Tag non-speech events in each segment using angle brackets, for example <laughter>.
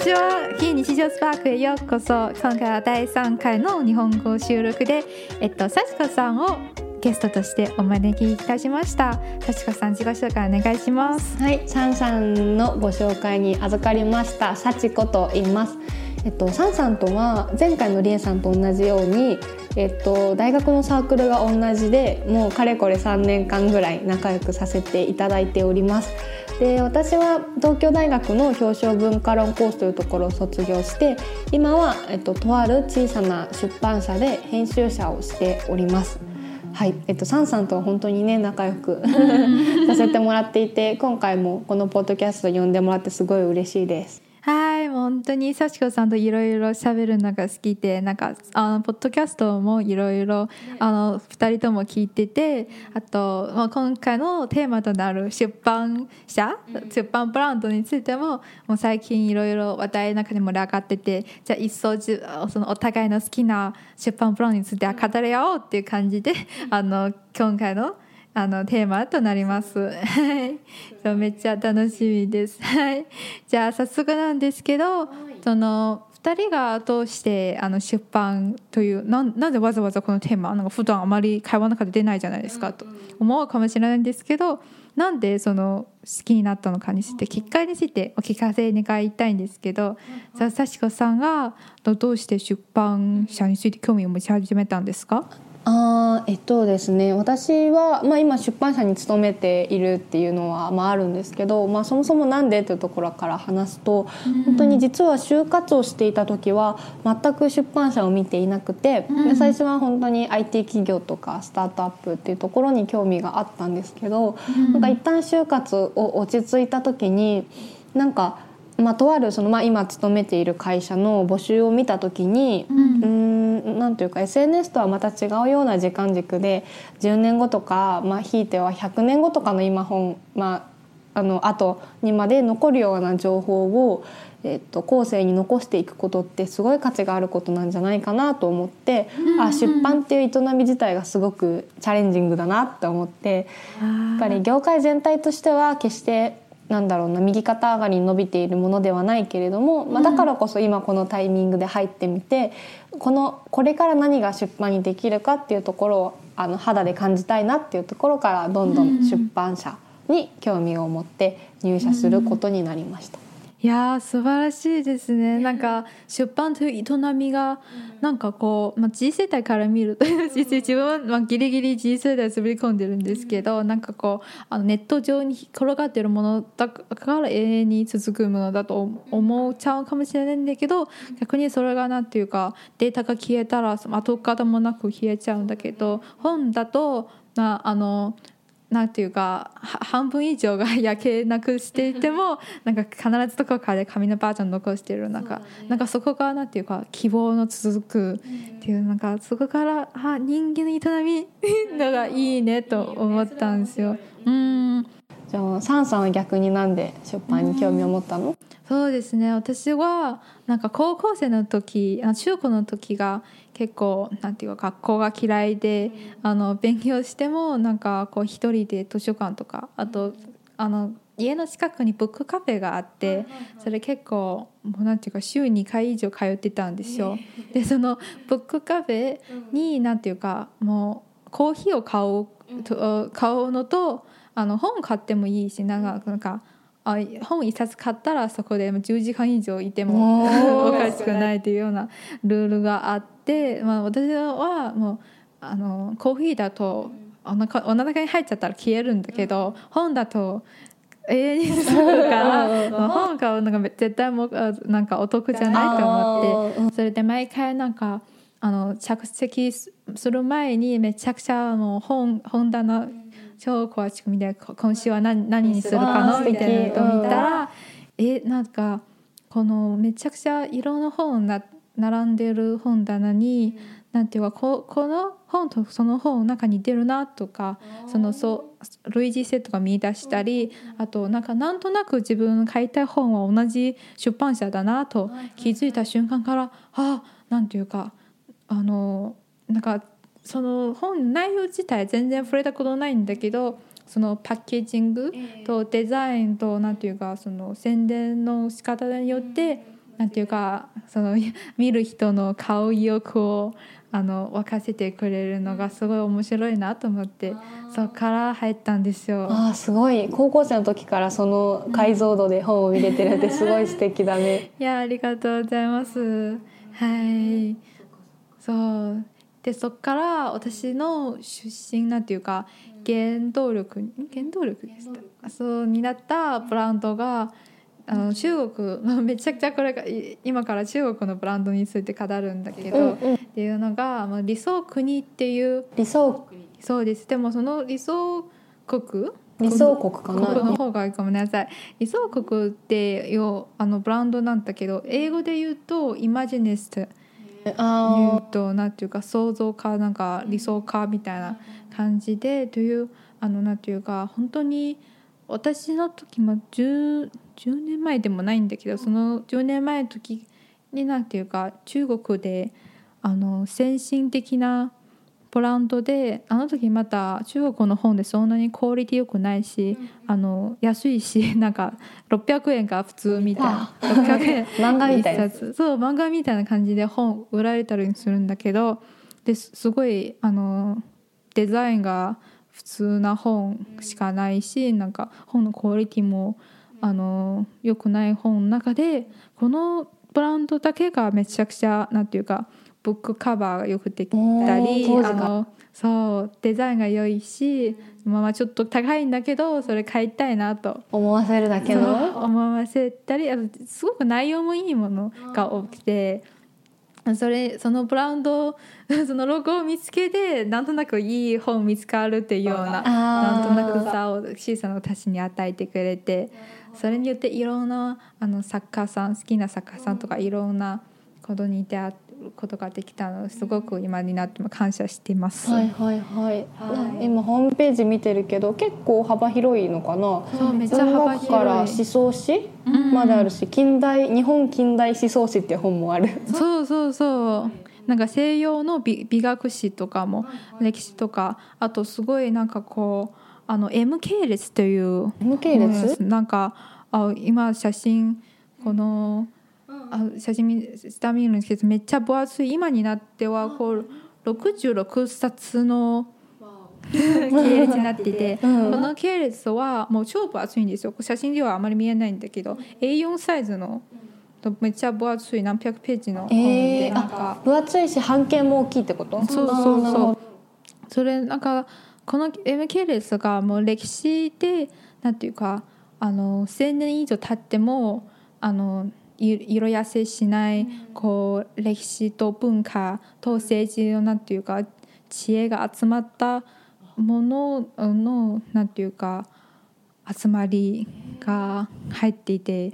ちは。非日常スパークへようこそ。今回は第3回の日本語収録でえっと幸子さんをゲストとしてお招きいたしました。幸子さん自己紹介お願いします。はい、サンさんのご紹介に預かりました。幸子と言います。えっと、サンさんとは前回のリエさんと同じように、えっと、大学のサークルが同じでもうかれこれ3年間ぐらい仲良くさせていただいております。で私は東京大学の表彰文化論コースというところを卒業して今は、えっと、とある小さな出版社で編集者をしております。はい、えっと、サンさんとは本当にね仲良く <laughs> させてもらっていて今回もこのポッドキャスト呼んでもらってすごい嬉しいです。はい、もう本当に幸子さんといろいろ喋るのが好きで、なんか、あの、ポッドキャストもいろいろ、あの、二人とも聞いてて、あと、まあ、今回のテーマとなる出版社、出版ブランドについても、もう最近いろいろ話題の中に盛り上がってて、じゃあ一層じそのお互いの好きな出版ブランドについて語り合おうっていう感じで、あの、今回のあのテーマとなります。はい、めっちゃ楽しみです。はい、じゃあ早速なんですけど、その2人がどうしてあの出版というななんでわざわざこのテーマなんか普段あまり会話の中で出ないじゃないですかと思うかもしれないんですけどなんでその好きになったのかについてきっかけについてお聞かせ願いたいんですけど幸子さんがどうして出版社について興味を持ち始めたんですか？あえっとですね私は、まあ、今出版社に勤めているっていうのは、まあ、あるんですけど、まあ、そもそもなんでというところから話すと、うん、本当に実は就活をしていた時は全く出版社を見ていなくて、うん、最初は本当に IT 企業とかスタートアップっていうところに興味があったんですけど、うん、なんか一旦就活を落ち着いた時になんか。まあ、とあるその、まあ、今勤めている会社の募集を見た時に、うん、うんなんというか SNS とはまた違うような時間軸で10年後とか、まあ、ひいては100年後とかの今本、まあ、あの後にまで残るような情報を、えっと、後世に残していくことってすごい価値があることなんじゃないかなと思って、うんうん、あ出版っていう営み自体がすごくチャレンジングだなって思ってやっぱり業界全体としては決してなんだろうな右肩上がりに伸びているものではないけれども、まあ、だからこそ今このタイミングで入ってみてこのこれから何が出版にできるかっていうところをあの肌で感じたいなっていうところからどんどん出版社に興味を持って入社することになりました。いや素晴らしいですね。なんか出版という営みがなんかこう、まあ、G 世代から見ると <laughs> 実際自分は、まあ、ギリギリ G 世代滑り込んでるんですけどなんかこうあのネット上に転がってるものだから永遠に続くものだと思っちゃうかもしれないんだけど逆にそれがなんていうかデータが消えたら跡形もなく消えちゃうんだけど本だとまああのなんていうか半分以上が焼けなくしていても <laughs> なんか必ずどこかで紙のバージョン残してるなんかなんかそこがなんていうか希望の続くっていうなんかそこからあ人間の営みのがいいねと思ったんですよ。うん。じゃあサンさんは逆になんで出版に興味を持ったの、そうですね。私はなんか高校生の時中高の時が結構なんていうか学校が嫌いで、あの勉強してもなんかこう一人で図書館とかあとあの家の近くにブックカフェがあってそれ結構もうなんていうか週2回以上通ってたんですよ。でそのブックカフェになんていうかもうコーヒーを買う買うのとあの本買ってもいいしなんかなんかあ本一冊買ったらそこで10時間以上いてもおかしくないというようなルールがあって。で、まあ、私はもうあのコーヒーだとお腹お腹に入っちゃったら消えるんだけど、本だと <laughs> 永遠にするから本買うのが絶対もなんかお得じゃないと思ってそれで毎回なんかあの着席する前にめちゃくちゃあの本本棚超詳しく見て今週は何何にするかのみたいなのを見たらえなんかこのめちゃくちゃ色の本な並んでる本棚になんていうかここの本とその本の中に出るなとかそのそう類似性とか見出したりあとなんかなんとなく自分の買いたい本は同じ出版社だなと気づいた瞬間からあなんていうかあのなんかその本内容自体全然触れたことないんだけどそのパッケージングとデザインとなんていうかその宣伝の仕方によってなんていうかその見る人の顔意欲をあの沸かせてくれるのがすごい面白いなと思ってそこから入ったんですよ。あーすごい高校生の時からその解像度で本を見れてるってすごい素敵だね。<laughs> いやありがとうございます。はい。そう。でそこから私の出身なんていうか原動力ん原動力でした。そうになったブランドが。あの中国 <laughs> めちゃくちゃこれがい今から中国のブランドについて語るんだけど、うんうん。っていうのがまあ理想国っていう理想そうです。でもその理想国理想国かここのな。方がいいかもなさい。理想国ってよあのブランドなんだけど英語で言うとイマジネスト言うとなんていうか想像かなんか理想かみたいな感じでというあのなんていうか本当に私の時も 10, 10年前でもないんだけどその10年前の時になんていうか中国であの先進的なブランドであの時また中国の本でそんなにクオリティ良くないし、あの安いし <laughs> なんか600円が普通みたいな。600円。<laughs> 漫画みたいな。一冊。そう漫画みたいな感じで本売られたりするんだけどですすごいあのデザインが普通な本しかないしなんか本のクオリティもあの良くない本の中でこのブランドだけがめちゃくちゃなんていうかブックカバーがよくできたりあのそうデザインが良いしまあまあちょっと高いんだけどそれ買いたいなと。思わせるだけの？思わせたりあとすごく内容もいいものが多くてそれそのブランド <laughs> そのロゴを見つけてなんとなくいい本見つかるっていうようななんとなくさを小さな私に与えてくれてそれによっていろんなあの作家さん好きな作家さんとかいろんなことに出会うことができたのですごく今になっても感謝しています。はいはいはい、はい。今ホームページ見てるけど結構幅広いのかな？そうめっちゃ幅文学から思広い想史うんまであるし、近代日本近代思想史っていう本もある。<laughs> そうそうそう。なんか西洋の美美学史とかも歴史とかあとすごいなんかこうあの M 系列という M 系列？なんかあ今写真このあ写真見下見るんですけどめっちゃ分厚い今になってはこう66冊の <laughs> 系列になっていて、<laughs> うん。この系列はもう超分厚いんですよ。写真ではあまり見えないんだけど A4 サイズのめっちゃ分厚い何百ページの本で、えーなんか。分厚いし半径も大きいってこと？そうあそうそう。それなんかこの M 系列がもう歴史でなんていうかあの1,000年以上経ってもあのい色痩せしない、こう歴史と文化と政治のなんていうか知恵が集まったもののなんていうか集まりが入っていて。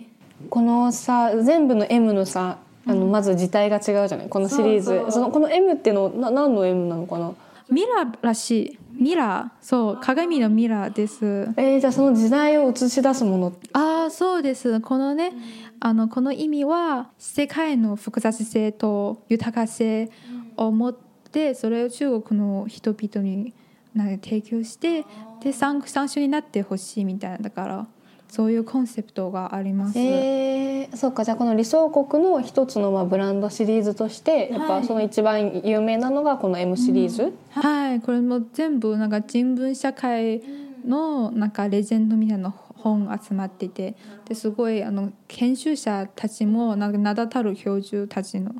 このさ全部の M のさあのまず字体が違うじゃない？このシリーズ。そうそうのこの M っていうのな何の M なのかな？ミラーらしい。ミラー。そう鏡のミラーです。えー、じゃあその時代を映し出すもの。ああそうです。このね、あのこの意味は世界の複雑性と豊か性を持ってそれを中国の人々になんか提供してで参参照になってほしいみたいなだからそういうコンセプトがあります。えー、そうかじゃあこの理想国の一つのまあブランドシリーズとしてやっぱその一番有名なのがこの M シリーズ、はい。これも全部なんか人文社会のなんかレジェンドみたいな本集まっていてですごいあの研修者たちもなんか名だたる教授たちの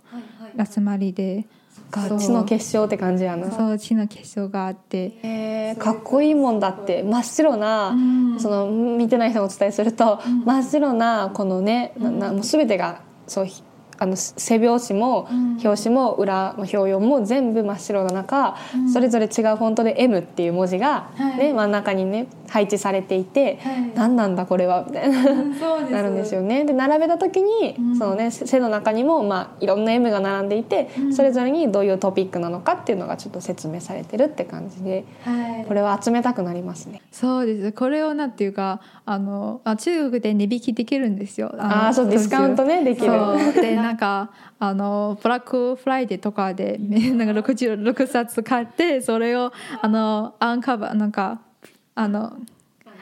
集まりで、地の結晶って感じやな、そう地の結晶があって。えー、かっこいいもんだって。真っ白な、ん。その見てない人にお伝えすると、真っ白なこのね、ななもう全てがそうひあの背表紙も表紙も裏の表4も全部真っ白な中、それぞれ違うフォントで「M」っていう文字が、ね真ん中にね配置されていて「何なんだこれは」みたいな。そうなるんですよね。で並べた時に、そのね背の中にもまあいろんな M が並んでいて、それぞれにどういうトピックなのかっていうのがちょっと説明されてるって感じで、はい。これは集めたくなりますね。そうです。これをなんていうかあのあ中国で値引きできるんですよ。のああそうディスカウントねできる。<laughs> なんかあのブラックフライデーとかでね <laughs> なんか66冊買ってそれをあの uncover なんかあの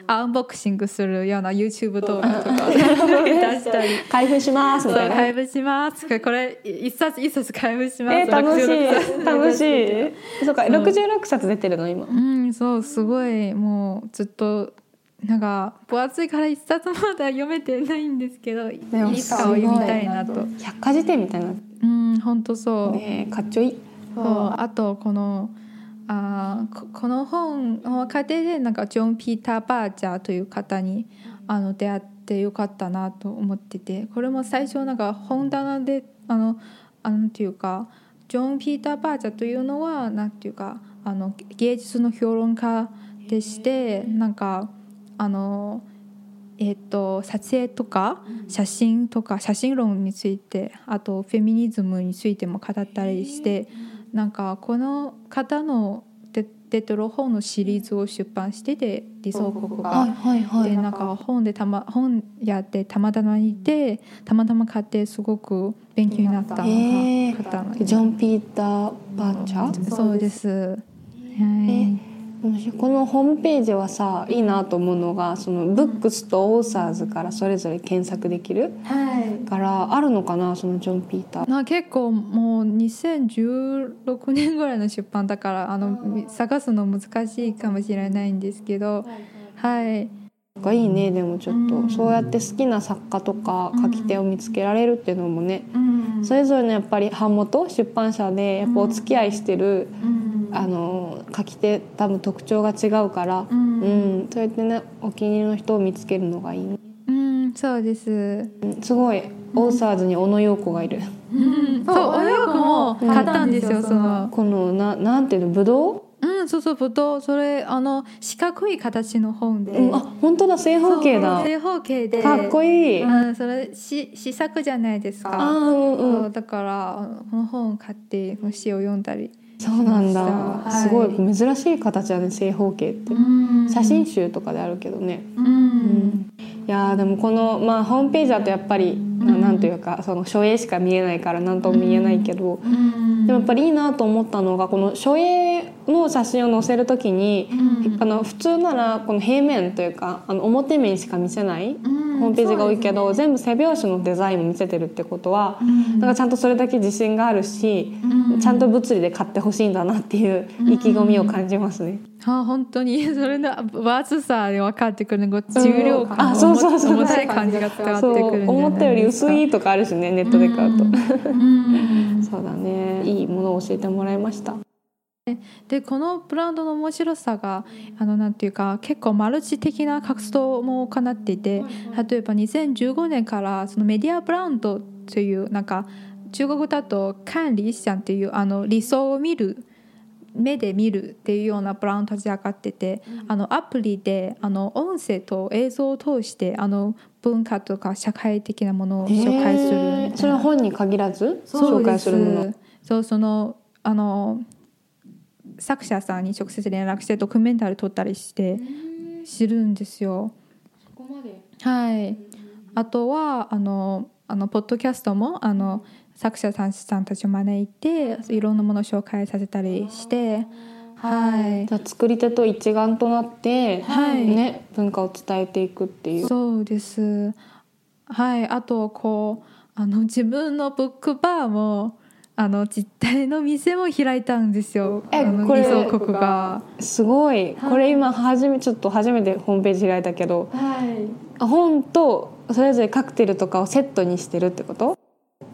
unboxing するような YouTube 動画とか <laughs> 出したり。開封しますみたいな。開封します。これ一冊一冊開封します、えー、楽し66冊。い楽しい。そうか六十六冊出てるの今。うんそうすごい。もうずっとなんか分厚いから一冊まだ読めてないんですけどいもつかを読みたいなと。百科事典みたいな。うん本当そう、ねかっちょい。いそうあとこのあーここの本を家庭でなんかジョン・ピーター・バーチャーという方にあの出会ってよかったなと思っててこれも最初なんか本棚であのあのていうかジョン・ピーター・バーチャーというのはなんていうかあの芸術の評論家でしてなんかあのえっと撮影とか写真とか写真論についてあとフェミニズムについても語ったりしてなんかこの方の出出てる本のシリーズを出版してて理想国はいが。はいはい。でなんか本でたま本やってたまたまいてたまたま買ってすごく勉強になった方なんでジョン・ピーター・バーチャー？そうです。はい。私このホームページはさいいなと思うのがそのブックスとオーサーズからそれぞれ検索できるはい。からあるのかなそのジョン・ピーター。な結構もう2016年ぐらいの出版だからあの探すの難しいかもしれないんですけどはいがいい。ねでもちょっと、うん。そうやって好きな作家とか書き手を見つけられるっていうのもね、うん。それぞれのやっぱり版元出版社でやっぱお付き合いしてる、うんあの書き手多分特徴が違うから、うん。うん。そうやってねお気に入りの人を見つけるのがいいね、うんそうです。うん。すごいオーサーズに小野陽子がいる、そうお洋服も買ったんですよその。このななんていうのぶどううんそうそうぶどうそれあの四角い形の本で。うん。あ本当だ正方形だ。正方形で。かっこいい、あうんそれし試作じゃないですか。あーうんうん。そうだからこの本を買って詩を読んだりそうなんだ、はい。すごい珍しい形だね正方形って、写真集とかであるけどね、うん。いやーでもこの、まあ、ホームページだとやっぱり、ななんというかその書影しか見えないから何とも言えないけど、でもやっぱりいいなと思ったのがこの書影の写真を載せる時に、あの普通ならこの平面というかあの表面しか見せないホームページが多いけど、全部背表紙のデザインも見せてるってことは、なんかちゃんとそれだけ自信があるし、ちゃんと物理で買ってほしいんだなっていう意気込みを感じますね。あ本当に。それの分厚さで分かってくるの重量うん。感あそうそうそう重たい感じが伝わってくる思ったより薄いとかあるしねネットで買うと、うん。そうだね。いいものを教えてもらいました。でこのブランドの面白さがあのなんていうか結構マルチ的な活動も行っていて例えば2015年からそのメディアブランドというなんか中国だと管理者っていうあの理想を見る目で見るっていうようなブランド立ち上がってて、あのアプリであの音声と映像を通してあの文化とか社会的なものを紹介するそれは本に限らず？紹介す。るものそうそのあの作者さんに直接連絡してドキュメンタリー撮ったりして知るんですよ。はい。あとはあのあのポッドキャストもあの作者さんさんたちを招いていろんなものを紹介させたりして、はい。じゃあ作り手と一丸となって、はいね、文化を伝えていくっていうそうです。はい。あとこうあの自分のブックバーもあの実体の店も開いたんですよ。えあのこれ理想国が。すごいこれ今初めちょっと初めてホームページ開いたけどはい。本とそれぞれカクテルとかをセットにしてるってこと？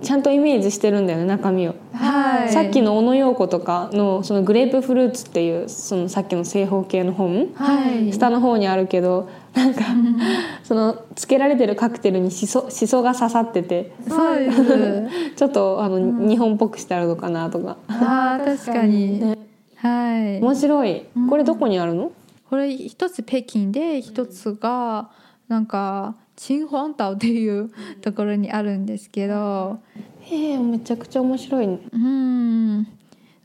ちゃんとイメージしてるんだよね中身を、はい。さっきの小野陽子とかのそのグレープフルーツっていうそのさっきの正方形の本、はい。下の方にあるけどなんか <laughs> そのつけられてるカクテルにしそしそが刺さっててそうです。<laughs> ちょっとあの、日本っぽくしてあるのかなとかああ確かに。はい。面白いこれどこにあるの、これ一つ北京で一つがなんか陳皇島っていうところにあるんですけど、へえめちゃくちゃ面白い。ねうん、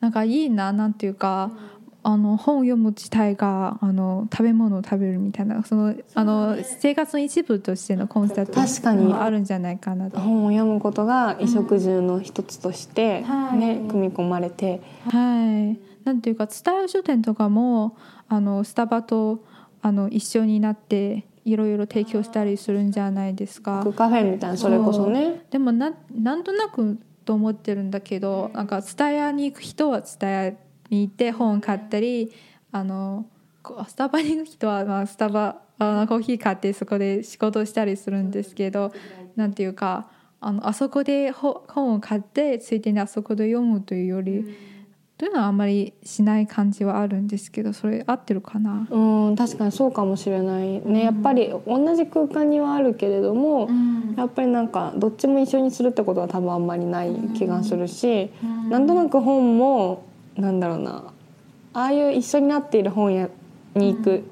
なんかいいななんていうか。あの本を読む自体があの食べ物を食べるみたいなそのあの生活の一部としてのコンセプト確かに。もあるんじゃないかなと。本を読むことが衣食住の一つとして、はい。ね組み込まれて。はい、なんていうか伝え書店とかもあのスタバとあの一緒になっていろいろ提供したりするんじゃないですか。カフェみたいなそれこそね。でもななんとなくと思ってるんだけどなんか蔦屋に行く人は蔦屋に行って本買ったりあのスタバに行く人はまあスタバあのコーヒー買ってそこで仕事したりするんですけどなんていうかあのあそこでほ本を買ってついでにあそこで読むというより、というのはあんまりしない感じはあるんですけどそれ合ってるかな、うん確かにそうかもしれないね。やっぱり同じ空間にはあるけれども、やっぱりなんかどっちも一緒にするってことは多分あんまりない気がするし、なんとなく本もなんだろうな。ああいう一緒になっている本屋に行く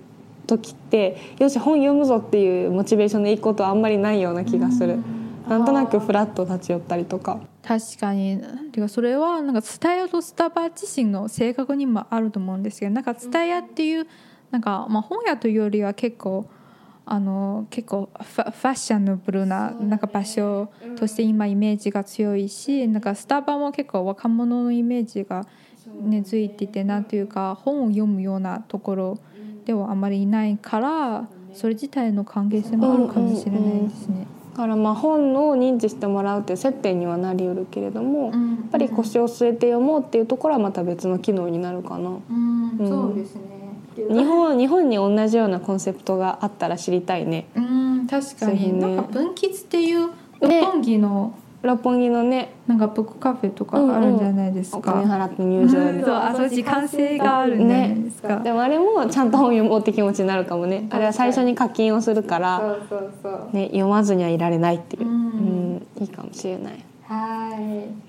時って、よし本読むぞっていうモチベーションで行くことはあんまりないような気がする、なんとなくフラッと立ち寄ったりとか。確かに。てかそれはなんかツタヤとスタバ自身の性格にもあると思うんですけどなんかツタヤっていうなんか、まあ、本屋というよりは結構あの結構ファッショナブルななんか場所として今イメージが強いしなんかスタバも結構若者のイメージが根付いててなんていうか本を読むようなところではあまりいないからそれ自体の関係性もあるかもしれないですね。だからまあ本を認知してもらうっていう接点にはなりうるけれども、やっぱり腰を据えて読もうっていうところはまた別の機能になるかな。うん。うん。そうですね。日本日本に同じようなコンセプトがあったら知りたいね。うん。確かに、ね。なんか分岐っていう六本木の六本木のね、なんかブックカフェとかあるんじゃないですおか、金払って入場で。そうあそう時間性があるんじゃないですか、でもあれもちゃんと本読もうって気持ちになるかもね。あれは最初に課金をするから、ね読まずにはいられないっていう。ううんん、いいかもしれない。は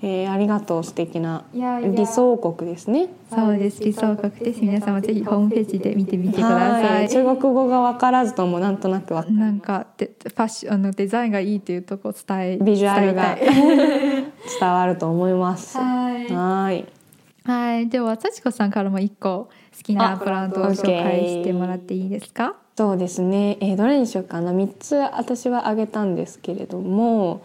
えー、ありがとう素敵な理想国ですね。そうです。理想国です。皆さんもぜひホームページで見てみてくださはい。い中国語が分からずともなんとなくわなんかでファッションあのデザインがいいっていうとこ伝えビジュアルが <laughs> 伝わると思います。はい。はい。はい。では幸子さんからも一個好きなブランドを紹介してもらっていいですか？そうですね。えーどれにしようかな。三つ私は挙げたんですけれども、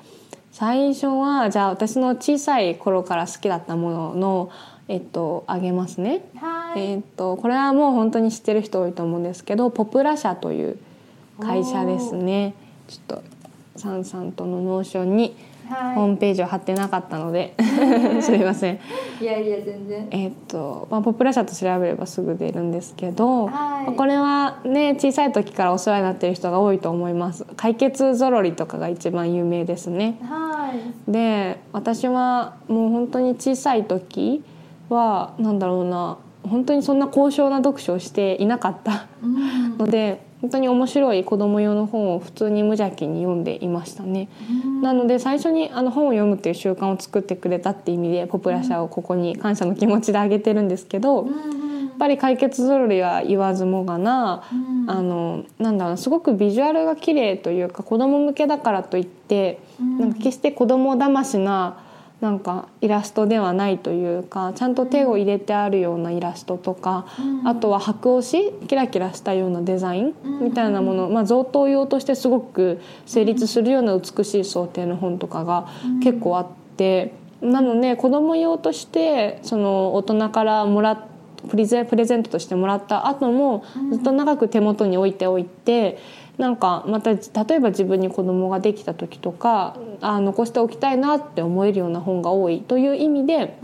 最初はじゃあ私の小さい頃から好きだったもののえっと挙げますね。はえっとこれはもう本当に知ってる人多いと思うんですけど、ポプラ社という会社ですね。ちょっとサンさんとの Notion にホームページを貼ってなかったので、<laughs> すみません。いやいや全然。えっとまあ、ポプラ社と調べればすぐ出るんですけど、はい。これはね小さい時からお世話になってる人が多いと思います。かいけつゾロリとかが一番有名ですね。はい。で私はもう本当に小さい時はなんだろうな本当にそんな高尚な読書をしていなかったうん。ので本当に面白い子供用の本を普通に無邪気に読んでいましたね。なので最初にあの本を読むっていう習慣を作ってくれたって意味でポプラ社をここに感謝の気持ちであげてるんですけど、やっぱり解決ぞろりは言わずもがな、あのなんだろうなすごくビジュアルが綺麗というか子供向けだからといって、なんか決して子供騙しななんかイラストではないというかちゃんと手を入れてあるようなイラストとか、あとは白押しキラキラしたようなデザインみたいなもの、まあ、贈答用としてすごく成立するような美しい想定の本とかが結構あって、なので子供用としてその大人からもらプレゼントとしてもらった後もずっと長く手元に置いておいてなんかまた例えば自分に子供ができた時とかあ残しておきたいなって思えるような本が多いという意味で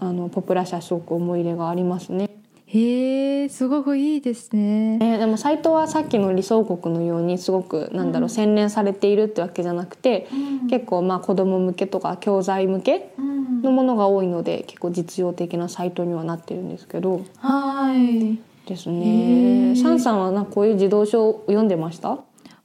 あのポプラ社すごく思い入れがありますね。へえすごくいいですね。えーでもサイトはさっきの理想国のようにすごくなんだろう洗練されているってわけじゃなくて、結構まあ子供向けとか教材向けうん。のものが多いので結構実用的なサイトにはなってるんですけど。はいですへね。ーサンさんはなこういう児童書を読んでました？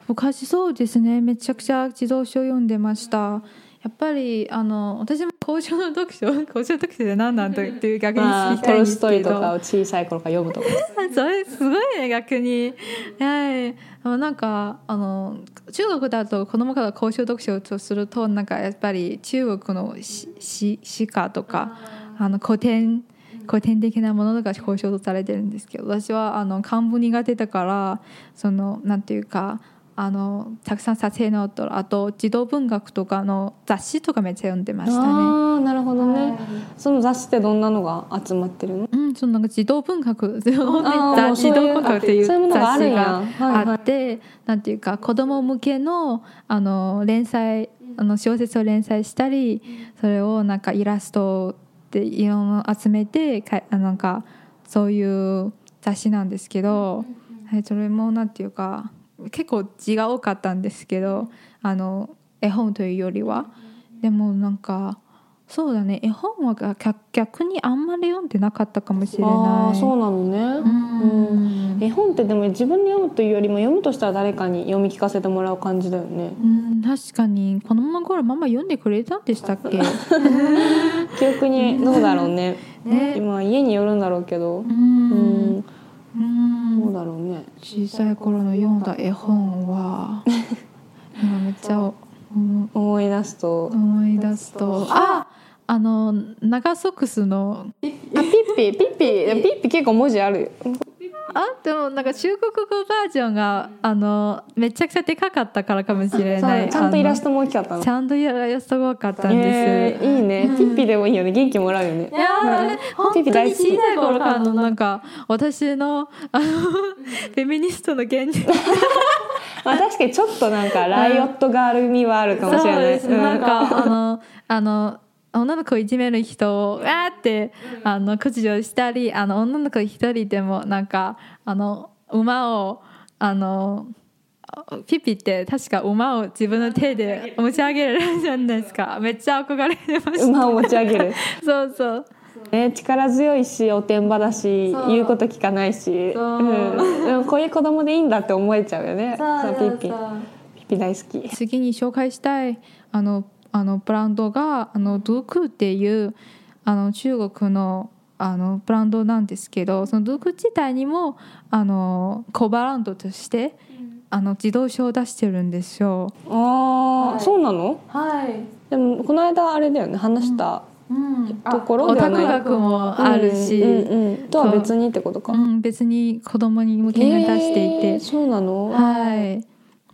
昔そうですねめちゃくちゃ児童書読んでましたやっぱりあの私も高尚の読書 <laughs> 高尚読書って何なんだっていう逆にまあト知りたいんでルストイすけどとかを小さい頃から読むとか。<laughs> それすごいね逆にはいなんかあの中国だと子供から高尚読書とするとなんかやっぱり中国の詩詩詩歌とかあの古典古典的なものが高尚とされてるんですけど私はあの漢文苦手だからそのなんていうかあのたくさん撮影のとあと児童文学とかの雑誌とかめっちゃ読んでましたね。ああなるほどね、その雑誌ってどんなのが集まってるの？うん、そのなんか児童文学児童文学っていう雑誌があって、なんていうか子供向けのあの連載あの小説を連載したり、それをなんかイラストでいろんなの集めてかあなんかそういう雑誌なんですけど、はい、それもなんていうか結構字が多かったんですけどあの絵本というよりは。でもなんかそうだね絵本は逆逆にあんまり読んでなかったかもしれない。ああそうなのね、うん絵本ってでも自分で読むというよりも読むとしたら誰かに読み聞かせてもらう感じだよね。うん確かに子供の頃ママ読んでくれたんでしたっけ？<laughs> 記憶にどうだろうね。ね。今家によるんだろうけど。ううん。んうん。どうだろうね。小さい頃の読んだ絵本は。<laughs> 今めっちゃ思思い出すと。思い出すと。ああの長ソックスの。あピッピピッピピッピ結構文字あるよあでもなんか中国語バージョンがあのめちゃくちゃでかかったからかもしれない。ちゃんとイラストトも大きかったのちゃんとイラストが多かったんです、えーいいね、ピッピでもいいよね。元気もらうよね。いやー本当ピピに大好き。小さい頃からのなんか私のあのフェミニストの現実 <laughs> まあ確かにちょっとなんかライオットガール味はあるかもしれない。そうです、なんかあのあの女の子をいじめる人をわーってあの駆除したりあの女の子一人でもなんかあの馬をあのピピって確か馬を自分の手で持ち上げるじゃないですか。めっちゃ憧れてました。馬を持ち上げる。<laughs> そうそう。ね、力強いしおてんばだし言うこと聞かないし、そう。うん、でもこういう子供でいいんだって思えちゃうよね。そうピッピ。ピ大好き。次に紹介したい。あのあのブランドがあのドゥクっていうあの中国のあのブランドなんですけどそのドゥク自体にもあのコバランドとして、あの自動車を出してるんですよ。ああ、そうなの？はい、でもこの間あれだよね話したところではない、ク学もあるし、うんうんうん。とは別にってことか、う。ん別に子供に向けに出していて、えーそうなの、はい。で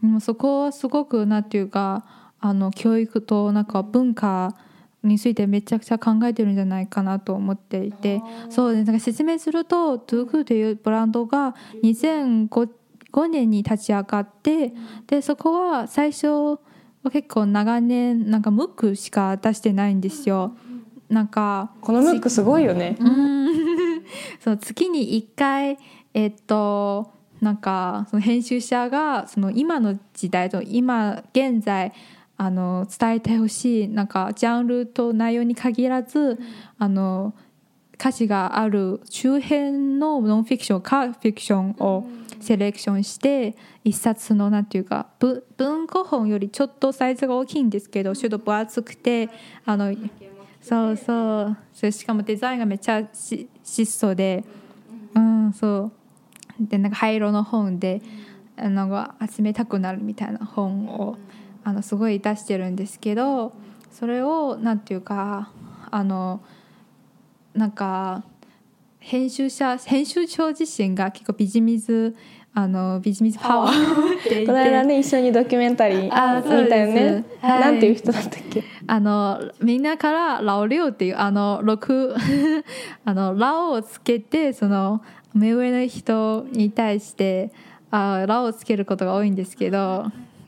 もそこはすごくなんていうかあの教育となんか文化についてめちゃくちゃ考えてるんじゃないかなと思っていてそうです。なんか説明するとトゥークというブランドが2005 5年に立ち上がってでそこは最初は結構長年なんかムックしか出してないんですよ。なんかこのムックすごいよね、うん。<laughs> そう月に1回えっとなんかその編集者がその今の時代と今現在あの伝えてほしいなんかジャンルと内容に限らず、あの歌詞がある周辺のノンフィクションかフィクションをセレクションして一冊のなんていうか文文庫本よりちょっとサイズが大きいんですけどちょっと分厚くてあのそうそう。それしかもデザインがめっちゃし質素でうん。そう。でなんか灰色の本であの集めたくなるみたいな本をあのすごい出してるんですけどそれをなんていうかあのなんか編集者編集長自身が結構ビジネスあのビジネスパワー。この間ね一緒にドキュメンタリーあそうです。見たよね、はい。なんていう人だったっけ？あのみんなからラオリオっていうあの六 <laughs> あのラオをつけてその目上の人に対してあラオをつけることが多いんですけど。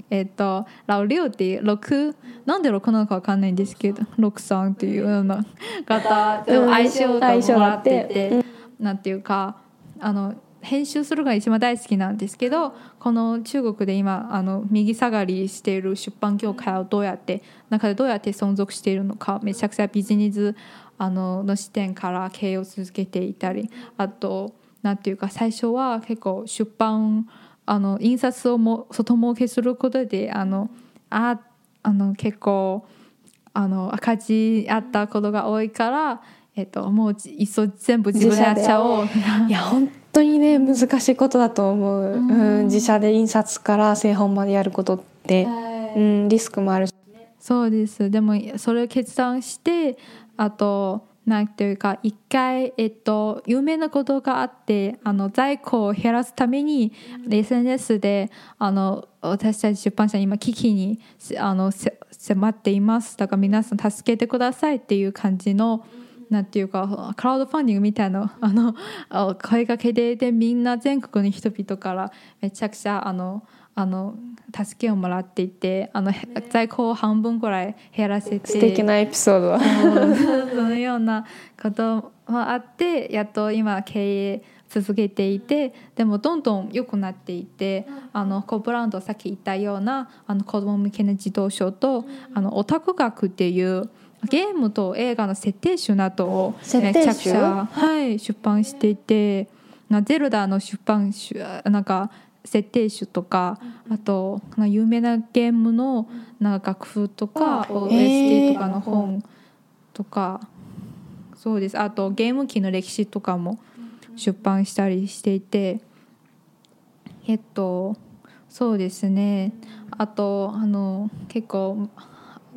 えっと、ラオリオっていう六なんで六なのかわかんないんですけど六さんっていうような方でも相性がもらってて、なんていうかあの編集するのが一番大好きなんですけどこの中国で今あの右下がりしている出版業界をどうやって中でどうやって存続しているのかめちゃくちゃビジネスあのの視点から経営を続けていたりあとなんていうか最初は結構出版あの印刷をも外儲けすることであのああの結構あの赤字あったことが多いから、えっと、もういっそ全部自分でやっちゃおう。いや本当にね難しいことだと思う、うん自社で印刷から製本までやることって、うん、リスクもあるし。そうです。でもそれを決断してあとなんていうか一回、えっと、有名なことがあってあの在庫を減らすために SNS であの私たち出版社今危機にあの迫っていますだから皆さん助けてくださいっていう感じの。なんていうかクラウドファンディングみたいなあの声かけででみんな全国の人々からめちゃくちゃあのあの助けをもらっていてあの、ね、在庫を半分ぐらい減らせて素敵なエピソードは。そのようなこともあってやっと今経営続けていてでもどんどん良くなっていてあのコブランドさっき言ったようなあの子供向けの児童書とあのオタク学っていうゲームと映画の設定集などをめちゃくちゃ、はい、出版していて「ゼルダ」の出版集なんか設定集とかあと有名なゲームのなんか楽譜とか OST とかの本とかそうです。あとゲーム機の歴史とかも出版したりしていてえっとそうですね。あとあの結構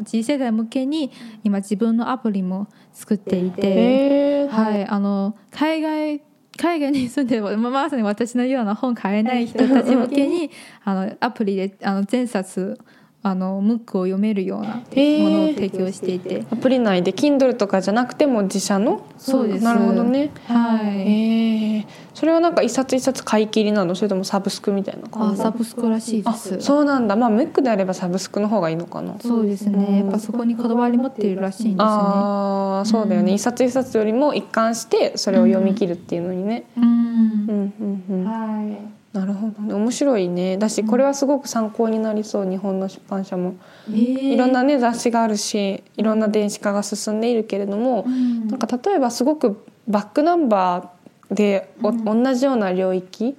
次世代向けに今自分のアプリも作っていて、はい、あの海外海外に住んでまさに私のような本買えない人たち向けにあのアプリであの全冊あのムックを読めるようなものを提供していて、アプリ内で Kindle とかじゃなくても自社の？そうです。なるほどね。はい。えー、それはなんか一冊一冊買い切りなの？それともサブスクみたいなあサブスクらしいです。そうなんだ。まあムックであればサブスクの方がいいのかな？そうですね。やっぱそこにこだわり持っているらしいんですね。ああそうだよね、うん、一冊一冊よりも一貫してそれを読み切るっていうのにね。うん、うん。うん。うん。はい。なるほどね。面白いね。だしこれはすごく参考になりそう。日本の出版社も、えー、いろんなね雑誌があるしいろんな電子化が進んでいるけれども、うん、なんか例えばすごくバックナンバーでお、うん、同じような領域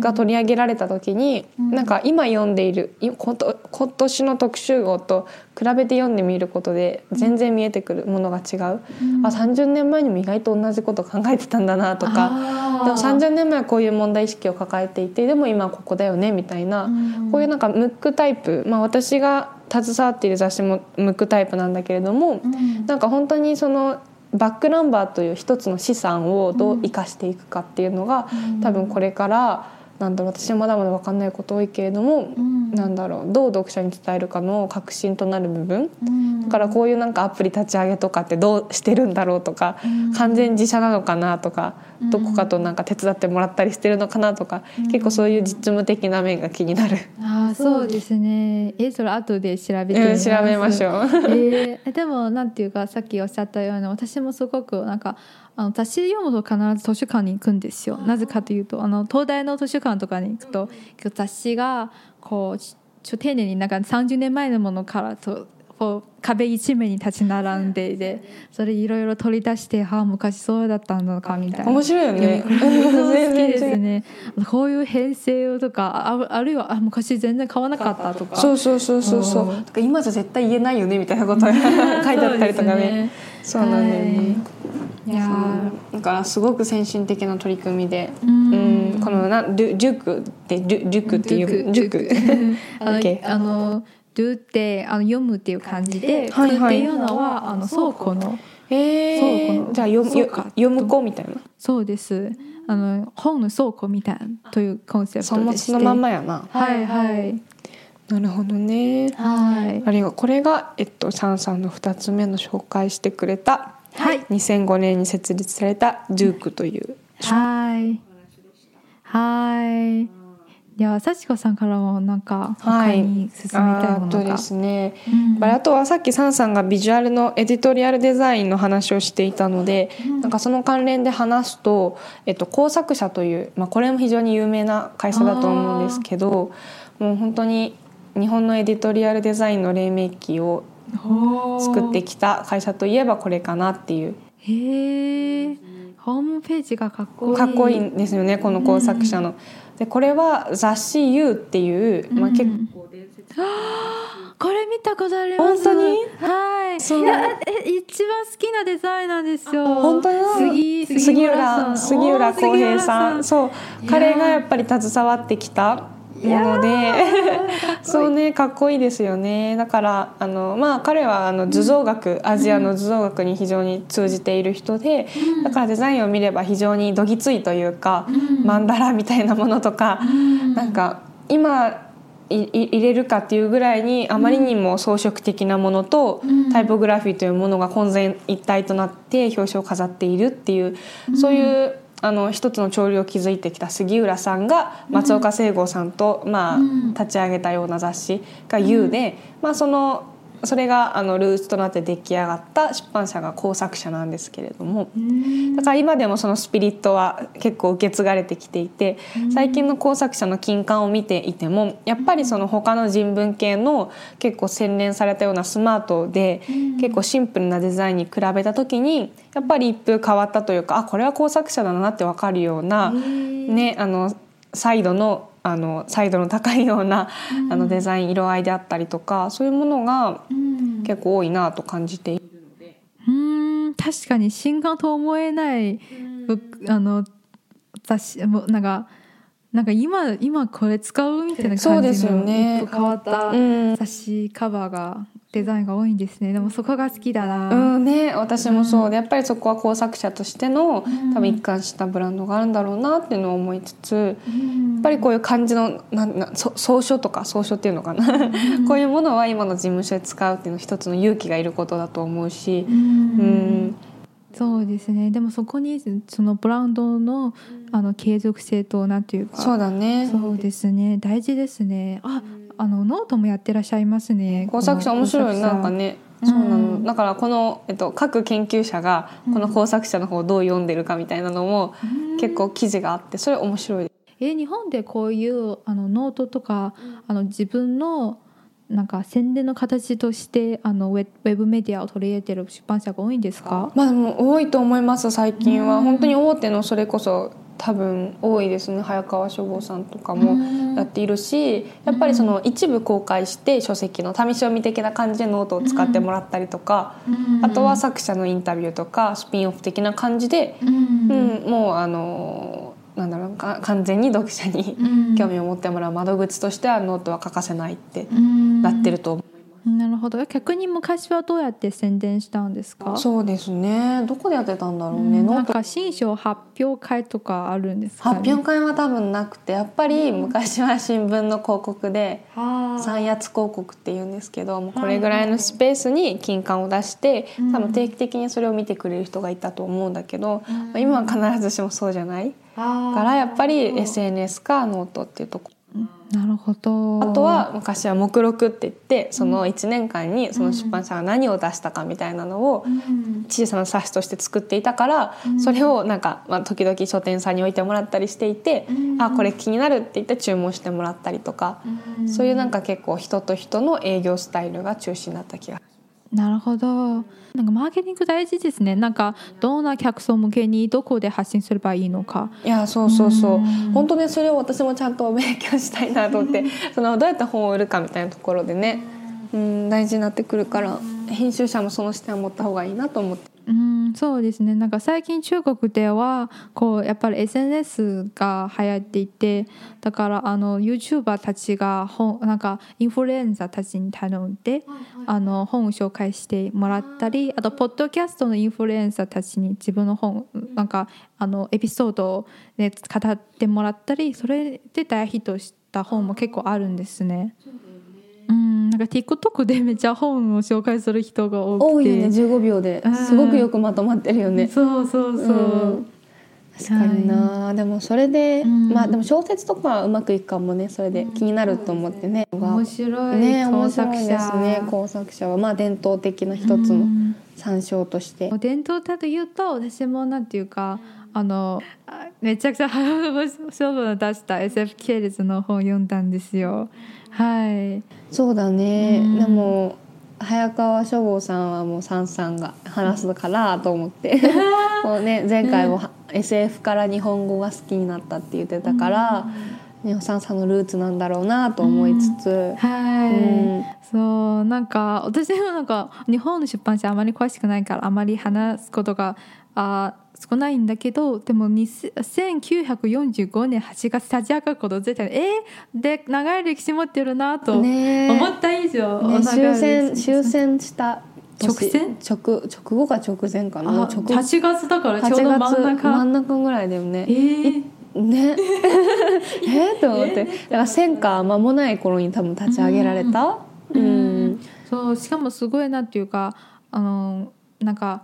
が取り上げられた時に、うん、なんか今読んでいる今年の特集号と比べて読んでみることで全然見えてくるものが違う、うん、あ30年前にも意外と同じこと考えてたんだなとかでも30年前はこういう問題意識を抱えていてでも今ここだよねみたいな、うん、こういうなんかムックタイプ、まあ、私が携わっている雑誌もムックタイプなんだけれども、うん、なんか本当にそのバックナンバーという一つの資産をどう生かしていくかっていうのが、多分これからなんだろう私はまだまだ分かんないこと多いけれども、うん、なんだろうどう読者に伝えるかの核心となる部分、うん、だからこういうなんかアプリ立ち上げとかってどうしてるんだろうとか、うん、完全自社なのかなとか、どこかとなんか手伝ってもらったりしてるのかなとか、結構そういう実務的な面が気になる。あそうですね。えそれ後で調べて調べましょう、えー、でもなんていうかさっきおっしゃったように私もすごくなんかあの雑誌読むと必ず図書館に行くんですよ。なぜかというとあの東大の図書館とかに行くと雑誌がこうちょ丁寧になんか30年前のものからとこう壁一面に立ち並んでいてそれいろいろ取り出してああ昔そうだったのかみたいな。面白いよね。<laughs> 好きですね。こういう編成とかああるいはあ昔全然買わなかったとか。そうそうそうそうそう。今じゃ絶対言えないよねみたいなことが <laughs> 書いてあったりとか <laughs> ね。そうなんだよね、はいいやだからすごく先進的な取り組みで、うん、うんこのなデュデュクってデュデュクっていうデュク。<laughs> あのあのドゥってあの読むっていう感じで、はいはい、っていうのはあの倉庫の。えー、倉庫の。じゃあ読読む子みたいな。そうです。あの本の倉庫みたいなというコンセプトでして。そのまんまやな。はいはい。なるほどね。はい。あれがこれがえっとサンさんの二つ目の紹介してくれたはい。2005年に設立されたデュークという。はい。はい。では幸子さんからもなんか他に進みたいものが、はい、あとですね、うん、あとはさっきサンさんがビジュアルのエディトリアルデザインの話をしていたので、うん、なんかその関連で話すと、えっと、工作者という、まあ、これも非常に有名な会社だと思うんですけどもう本当に日本のエディトリアルデザインの黎明期を作ってきた会社といえばこれかなっていう。へえホームページがかっこいいかっこいいんですよねこの工作者の。うん、でこれは雑誌「U」っていう、まあ、結構伝説、うんこれ見たことあります。本当に？はい。いやえ一番好きなデザイナーですよ。本当杉杉浦杉浦浩平さん。そう彼がやっぱり携わってきたものでそうねかっこいいですよね。だからあのまあ彼はあの図像学、アジアの図像学に非常に通じている人で、だからデザインを見れば非常にどぎついというか、マンダラみたいなものとか、なんか今入れるかっていうぐらいにあまりにも装飾的なものとタイポグラフィーというものが混然一体となって表紙を飾っているっていうそういうあの一つの潮流を築いてきた杉浦さんが松岡聖吾さんと、まあ、立ち上げたような雑誌が「U で」まあ、そのそれがあのルーツとなって出来上がった出版社が工作者なんですけれどもだから今でもそのスピリットは結構受け継がれてきていて最近の工作者の金刊を見ていてもやっぱりその他の人文系の結構洗練されたようなスマートで結構シンプルなデザインに比べた時にやっぱり一風変わったというかあこれは工作者だなって分かるようなねあのサイドのあのサイドの高いような、うん、あのデザイン色合いであったりとかそういうものが結構多いなと感じているので。うん。確かに新刊と思えない、あの雑誌もなんかなんか今今これ使うみたいな感じの、ね、変わった雑誌カバーがデザインが多いんですね。でもそこが好きだな。うんね私もそう。で、やっぱりそこは工作者としての、多分一貫したブランドがあるんだろうなっていうのを思いつつ、やっぱりこういう感じのなな草書とか草書っていうのかな。こういうものは今の事務所で使うっていうの一つの勇気がいることだと思うし。うんそうですね。でもそこにそのブランドのあの継続性となんていうかそうだね。そうですね。大事ですね。ああのノートもやってらっしゃいますね。工作者面白いなんかね。そうなの、だからこの、えっと、各研究者がこの工作者の方をどう読んでるかみたいなのも結構記事があってそれ面白い。え日本でこういうあのノートとかあの自分のなんか宣伝の形としてあのウェブメディアを取り入れてる出版社が多いんですか？まあでも多いと思います最近は、本当に大手のそれこそ多分多いですね。早川書房さんとかもやっているしやっぱりその一部公開して書籍の試し読み的な感じでノートを使ってもらったりとかあとは作者のインタビューとかスピンオフ的な感じで、うん、もうあのなんだろうか完全に読者に興味を持ってもらう窓口としてはノートは欠かせないってなってると思なるほど。逆に昔はどうやって宣伝したんですか？そうですね。どこでやってたんだろうね、うん、なんか新書発表会とかあるんですか、ね、発表会は多分なくてやっぱり昔は新聞の広告で三月広告っていうんですけどもこれぐらいのスペースに金刊を出して多分定期的にそれを見てくれる人がいたと思うんだけど、うん、今は必ずしもそうじゃないからやっぱり SNS かノートっていうとこなるほど。あとは昔は目録って言ってその1年間にその出版社が何を出したかみたいなのを小さな冊子として作っていたからそれをなんか、まあ、時々書店さんに置いてもらったりしていてあこれ気になるって言って注文してもらったりとかそういうなんか結構人と人の営業スタイルが中心になった気がなるほど。なんかマーケティング大事ですね。なんかどんな客層向けにどこで発信すればいいのか。いやそうそうそう。本当ねそれを私もちゃんと勉強したいなと思って。<laughs> そのどうやって本を売るかみたいなところでね。うん大事になってくるから編集者もその視点を持った方がいいなと思ってうんそうですね。なんか最近中国ではこうやっぱり SNS が流行っていてだからあの YouTuber たちが本なんかインフルエンザたちに頼んで、あの本を紹介してもらったりあとポッドキャストのインフルエンサーたちに自分の本なんかあのエピソードを、ね、語ってもらったりそれで大ヒットした本も結構あるんですね。うんなんか TikTok でめっちゃ本を紹介する人が多くて。多いよね15秒で。すごくよくまとまってるよね、そうそうそう、うん、確かにな、はい、でもそれで、うん、まあでも小説とかはうまくいくかもねそれで。気になると思ってね、面白い。ね面白いですね。工作者は。まあ伝統的な一つの参照として、伝統だというと私もなんていうかあのめちゃくちゃ早勝負の出した SF 系列の本を読んだんですよ。はい。そうだね、うん、でも早川書房さんはもうさんさんが話すからと思って。<laughs> もうね前回も SF から日本語が好きになったって言ってたから、うん、さんさんのルーツなんだろうなと思いつつ、うん、はい、うん、そうなんか私もなんか日本の出版社あまり詳しくないからあまり話すことがあ少ないんだけどでも1945年8月立ち上がること絶対えー、で長い歴史持ってるなと思った以上、ね、終戦終戦した直線？直直後か直前かな。直8月だからちょうど真ん中。真ん中ぐらいだよね。えー、ね。<laughs> えー、と思って。だから戦火間もない頃に多分立ち上げられた、うん、うん、そうしかもすごいなっていうかあのなんか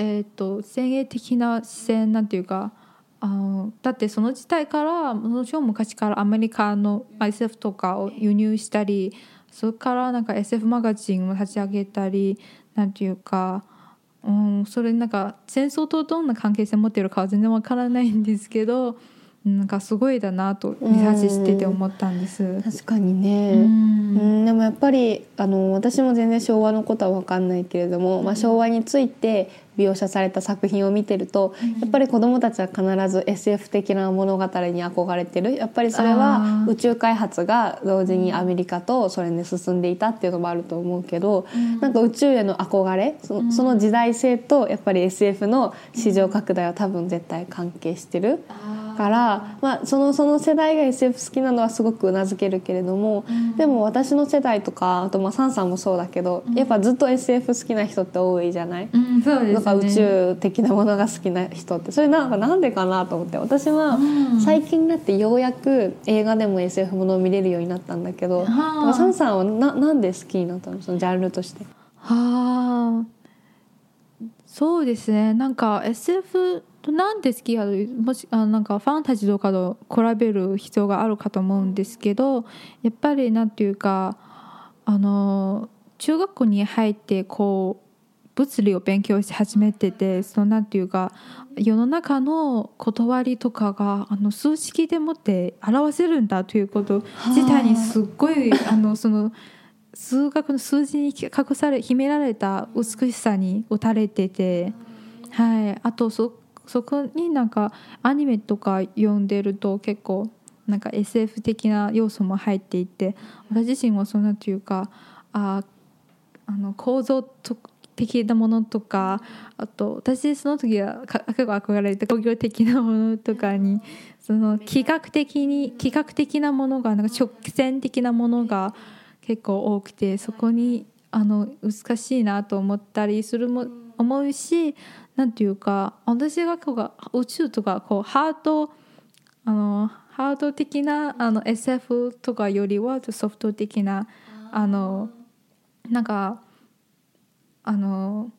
えーと、前衛的な視線なんていうかあのだってその時代からもちろん昔からアメリカの SF とかを輸入したりそれからなんか SF マガジンを立ち上げたりなんていうか、うん、それなんか戦争とどんな関係性を持っているかは全然わからないんですけどなんかすごいだなとリサーチしてて思ったんです。確かにね、うん、でもやっぱりあの私も全然昭和のことは分かんないけれども、まあ、昭和について描写された作品を見てると、やっぱり子どもたちは必ず SF 的な物語に憧れてる。やっぱりそれは宇宙開発が同時にアメリカとソ連で進んでいたっていうのもあると思うけど、うん、なんか宇宙への憧れそその時代性とやっぱり SF の市場拡大は多分絶対関係してる。から、まあ、そのその世代が SF 好きなのはすごくうなずけるけれども、うん、でも私の世代とかあとまあサンさんもそうだけど、うん、やっぱずっと SF 好きな人って多いじゃない、うん、そうです、ね、か宇宙的なものが好きな人って。それなんかなんでかなと思って。私は最近になってようやく映画でも SF ものを見れるようになったんだけど、うん、サンさんはななんで好きになったの？そのジャンルとして。はあ。そうですね。なんか SF なんで好きやもしあなんかファンタジーとかと比べる必要があるかと思うんですけどやっぱりなんていうかあの中学校に入ってこう物理を勉強し始めててそのなんていうか世の中の断りとかがあの数式でもって表せるんだということ自体にすっごいあのその数学の数字に隠され秘められた美しさに打たれてて、はい、あとそそこになんかアニメとか読んでると結構なんか SF 的な要素も入っていて私自身もそんなというかああの構造的なものとかあと私その時は結構憧れて工業的なものとかにその企画的に企画的なものがなんか直線的なものが結構多くてそこにあの難しいなと思ったりするも思うしなんていうか私がこう宇宙とかこうハードあのハード的なあの SF とかよりはソフト的なあのなんかあの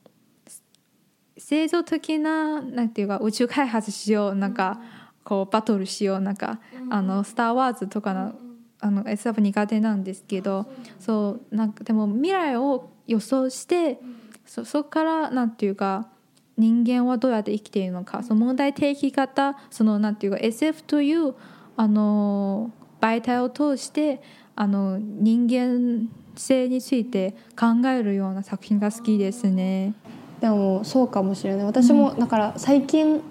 製造的ななんていうか宇宙開発しようなんかこうバトルしようなんかあのスター・ワーズとかのあの SF 苦手なんですけどそうなんかでも未来を予想してそそこからなんていうか人間はどうやって生きているのかその問題提起型そのなんていうか SF というあの媒体を通してあの人間性について考えるような作品が好きですね。でもそうかもしれない。私も、だから最近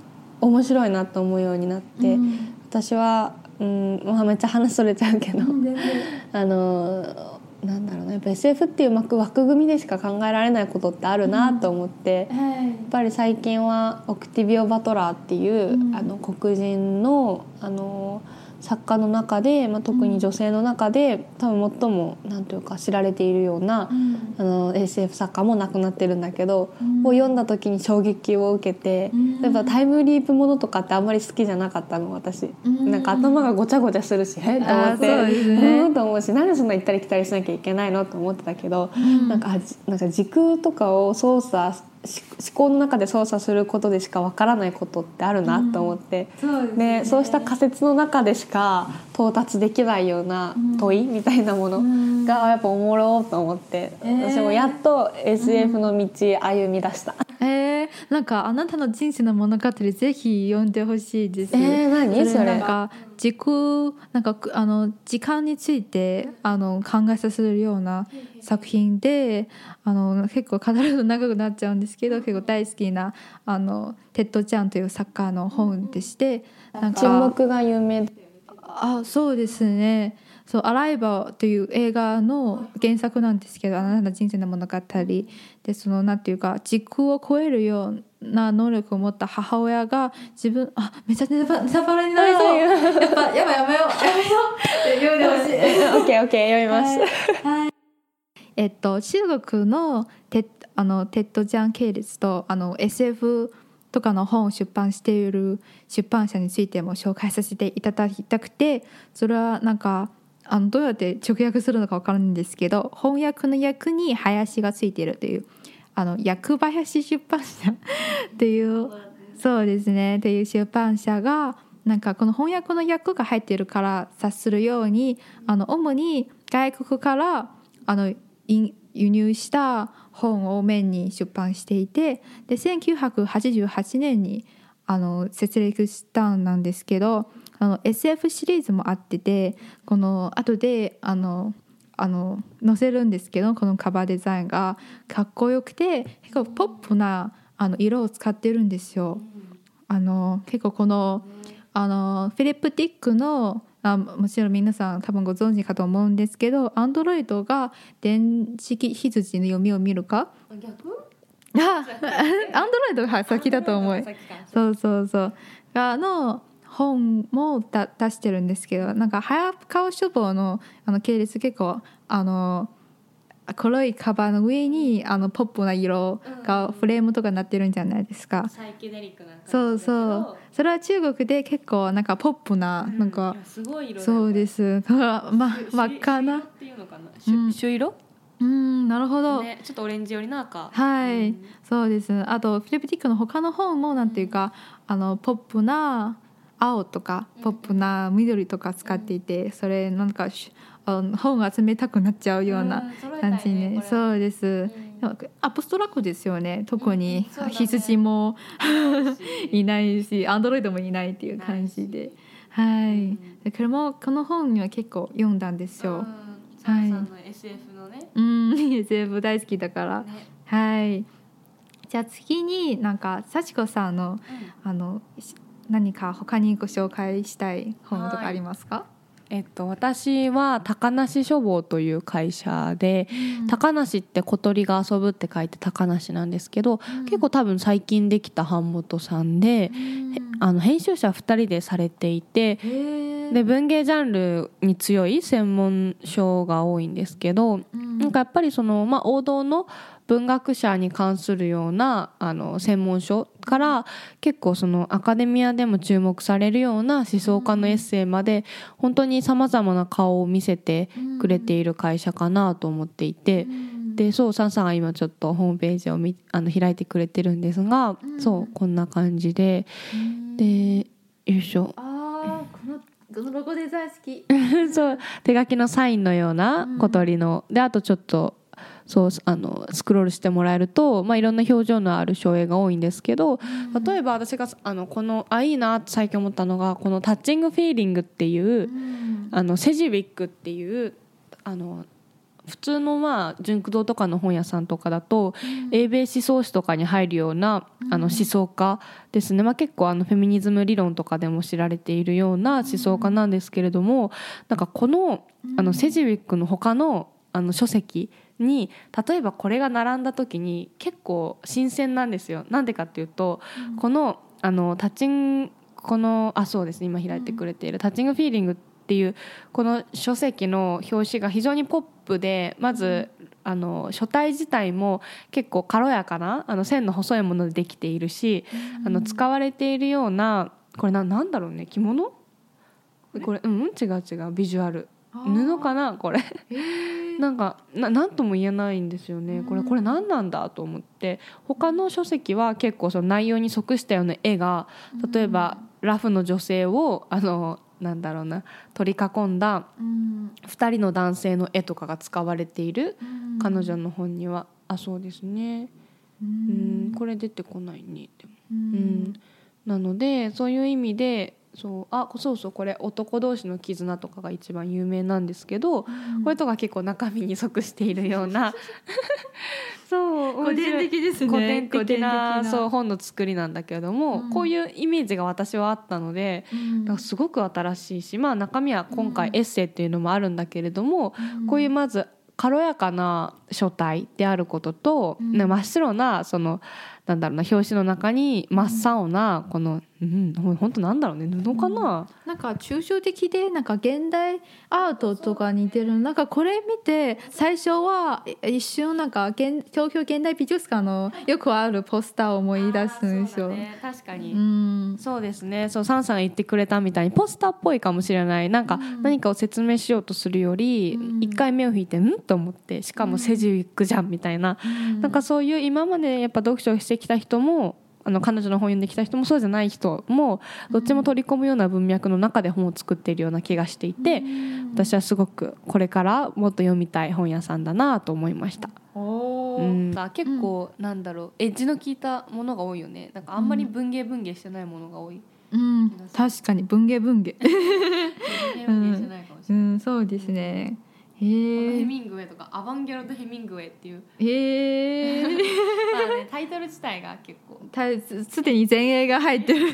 面白いなと思うようになって、うん、私は、うんまあ、めっちゃ話それちゃうけど、<laughs> あのなんだろうなやっぱ SF っていう枠枠組みでしか考えられないことってあるなと思って、うん。やっぱり最近はオクティビオ・バトラーっていう、うん、あの黒人のあの作家の中で、まあ、特に女性の中で、多分最もなんというか知られているような、うん、あの SF 作家も亡くなってるんだけど、うん、を読んだ時に衝撃を受けて、うん、やっぱタイムリープものとかってあんまり好きじゃなかったの私、うん、なんか頭がごちゃごちゃするしえっと思って、ね、うんと思うしなんでそんな行ったり来たりしなきゃいけないのと思ってたけど、うん、なんかなんか時空とかを操作思考の中で操作することでしかわからないことってあるなと思って、うん、そうね、そうした仮説の中でしか到達できないような問いみたいなものがやっぱおもろと思って、うん、私もやっと SF の道歩み出した。えー、なんかあなたの人生の物語ぜひ読んでほしいです。えー、何？それなんか時空なんかあの時間についてあの考えさせるような作品であの結構語ると長くなっちゃうんですけど結構大好きなあのテッド・チャンという作家の本でしてなんか沈黙が有名。あそうですね。そう「 Arrival」という映画の原作なんですけどあなたの人生の物語でそのなんていうか時空を超えるような能力を持った母親が自分あめっちゃネタネタバレになりそう。やっぱやばいやめようやめようって言うでほしい。<laughs> オッケーオッケー読みます。はい。はいえっと中国のテッあのテッド・チャン系列とあの SF とかの本を出版している出版社についても紹介させていただきたくてそれはなんかあのどうやって直訳するのかわからないんですけど翻訳の訳に林がついているというあの訳林出版社 <laughs> っていうそうですね。っていう出版社がなんかこの翻訳の訳が入っているから察するようにあの主に外国からあの輸入した本を面に出版していてで1988年にあの設立したんなんですけどあの SF シリーズもあっててこの後であのあの載せるんですけどこのカバーデザインがかっこよくて結構ポップなあの色を使ってるんですよ。あの結構このあのフィリップ・ディックのあもちろん皆さん多分ご存知かと思うんですけどアンドロイドが電子羊の読みを見るか？逆？あ <laughs> アンドロイドが先だと思う。そうそうそうあの本もだ出してるんですけどなんか早川書房のあの系列結構あの黒いカバーの上にあのポップな色がフレームとかになってるんじゃないですか、サイケデリックなそうそう。それは中国で結構なんかポップななんか、すごい色そうです。<laughs> ま真っ赤な。っていうのかなうん。朱色？うんなるほど、ねちょっとオレンジ寄りな赤。はい、そうです。あとフィリプティックの他の本もなんていうか、あのポップな青とかポップな緑とか使っていて、それなんかしあの本が集めたくなっちゃうような感じね,、そうです、でもアブストラクトですよね。特に。<laughs> 羊も。い。<laughs> ないしアンドロイドもいないっていう感じで。はい、でこれもこの本には結構読んだんですよ、サンさんの SF のね。うん。<laughs> SF 大好きだから。ね。はい。じゃあ次になんか幸子さんのあのし何か他にご紹介したい本とかありますか？えっと、私は高梨書房という会社で、高梨って小鳥が遊ぶって書いて高梨なんですけど、結構多分最近できた版元さんで、へあの編集者2人でされていてでで文芸ジャンルに強い専門書が多いんですけど、なんかやっぱりその、まあ、王道の文学者に関するようなあの専門書から結構そのアカデミアでも注目されるような思想家のエッセイまで本当にさまざまな顔を見せてくれている会社かなと思っていて。でそうサンさんが今ちょっとホームページをみあの開いてくれてるんですが、うん。そうこんな感じで。でよいしょのこのロゴデザイン好き。<laughs> そう手書きのサインのような小鳥の、であとちょっとそうあのスクロールしてもらえると、まあ、いろんな表情のある照英が多いんですけど例えば私があのこのあいいなって最近思ったのがこの「タッチングフィーリング」っていう、あのセジウィックっていうあの普通のまあ純駆動とかの本屋さんとかだと、英米思想史とかに入るようなあの思想家ですね、まあ、結構あのフェミニズム理論とかでも知られているような思想家なんですけれども、なんかこのあのセジウィックの他のあの書籍に例えばこれが並んだ時に結構新鮮なんですよ。なんでかっていうと、このあのタッチンこのあそうですね。今開いてくれている「タッチングフィーリング」っていうこの書籍の表紙が非常にポップでまず、あの書体自体も結構軽やかなあの線の細いものでできているし、あの使われているようなこれななんだろうね着物？これうん違う違うビジュアル。布かなこれ。<laughs> なんかななんとも言えないんですよね。これこれ何なんだと思って。他の書籍は結構その内容に即したような絵が例えばラフの女性をあのなんだろうな取り囲んだうん。2人の男性の絵とかが使われている彼女の本には。あそうですね。うん。これ出てこないねでも。ううんん。なのでそういう意味でそうあそうそうこれ男同士の絆とかが一番有名なんですけど、これとか結構中身に即しているような。<laughs> そう古典的ですね。古典的なそう本の作りなんだけれども、うん。こういうイメージが私はあったので、うん。だからすごく新しいし、まあ、中身は今回うん。エッセイっていうのもあるんだけれども、うん。こういうまず軽やかな書体であることと、真っ白なそのなんだろうな表紙の中に真っ青なこの、うん、本当なんだろうね布かな、なんか抽象的でなんか現代アートとか似てる。なんかこれ見て最初はえ一瞬なんか現東京現代美術館のよくあるポスターを思い出すんですよ。確かに。うん。そうですね。そうサンさんが言ってくれたみたいにポスターっぽいかもしれない。なんかうん。何かを説明しようとするよりうん。一回目を引いてん？と思ってしかもセジウィックじゃんみたいな。なんかそういう今までやっぱ読書をしてきた人もあの彼女の本読んできた人もそうじゃない人もどっちも取り込むような文脈の中で本を作っているような気がしていて私はすごくこれからもっと読みたい本屋さんだなと思いました。おー。うん、結構なんだろう。エッジの効いたものが多いよね。なんかあんまり文芸文芸してないものが多い、うん、確かに文芸文芸。文芸文芸してないかもしうれない、ん、そうですね。へえ。ヘミングウェイとかアバンギャルド・ヘミングウェイっていう、へえ。まあね、タイトル自体が結構たすでに前衛が入ってる。っ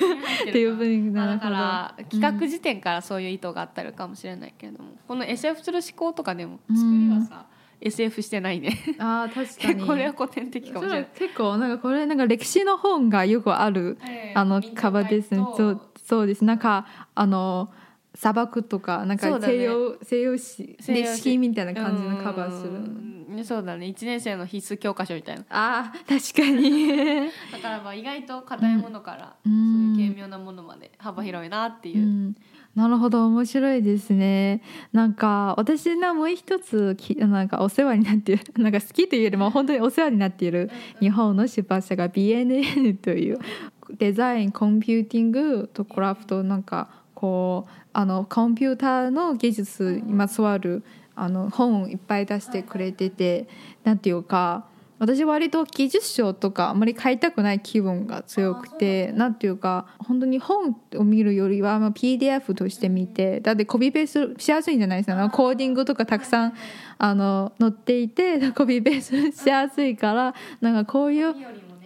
っていう分まあ、だから企画時点からそういう意図があったりかもしれないけれどもこの SF する思考とかでも作りはさ、SF してないねああ確かに。<laughs> これは古典的かもしれない結構なんかこれなんか歴史の本がよくあるあのカバーですね。そうそうです。なんかあの砂漠とかなんか西洋、西洋史西洋史。歴史みたいな感じのカバーする。うんそうだね。1年生の必須教科書みたいな。ああ確かに。<laughs> だからまあ意外と硬いものから、うん。そういう軽妙なものまで幅広いなっていう。う、ん、なるほど面白いですね。なんか私のもう一つきなんかお世話になっている <laughs> なんか好きというよりも本当にお世話になっている日本の出版社が BNN というデザインコンピューティングとクラフトなんかこうあのコンピューターの技術にまつわるあの本をいっぱい出してくれててなんていうか私割と技術書とかあんまり買いたくない気分が強くてなんていうか本当に本を見るよりはまあ PDF として見てだってコピペースしやすいんじゃないですか。コーディングとかたくさんあの載っていて <laughs> コピペースしやすいからなんかこういう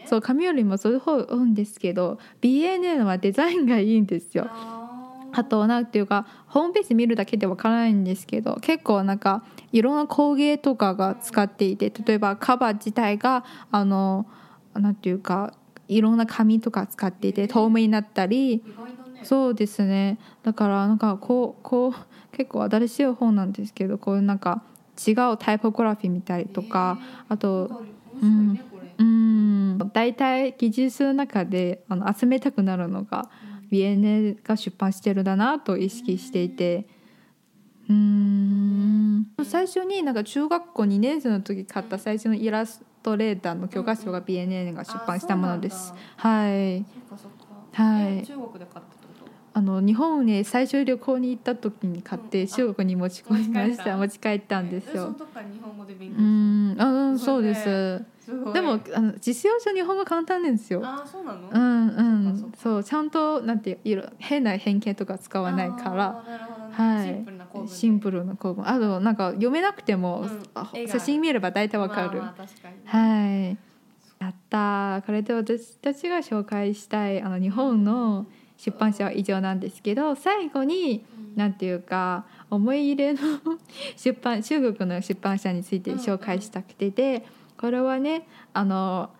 そう紙よりもそういう方多いんですけど BNN はデザインがいいんですよ。あとなんていうかホームページ見るだけでわからないんですけど結構なんかいろんな工芸とかが使っていて例えばカバー自体があのなんていうかいろんな紙とか使っていて透明になったりそうですね。だからなんかこうこう結構新しい本なんですけどこういうなんか違うタイポグラフィー見たりとかあとうん。うん。大体技術の中であの集めたくなるのが BNA が出版してるだなと意識していて。うん。最初になんか中学校2年生の時買った最初のイラストレーターの教科書が BNA が出版したものです。はい。はい。え中国で買ったあの日本に最初旅行に行った時に買って中国に持ち込みました。持ち帰った。んですよ。うん。あうんそうです。でもあの実用書日本語簡単なんですよ。あそうなの？うんうんそうちゃんとなんていう色変な偏見とか使わないから。はい。シンプルな構文あとなんか読めなくても、うん。写真見れば大体わかる、まあまあ確かにはい。やったー。これで私たちが紹介したいあの日本の出版社は以上なんですけど最後になんていうか思い入れの出版中国の出版社について紹介したくてでこれはねあの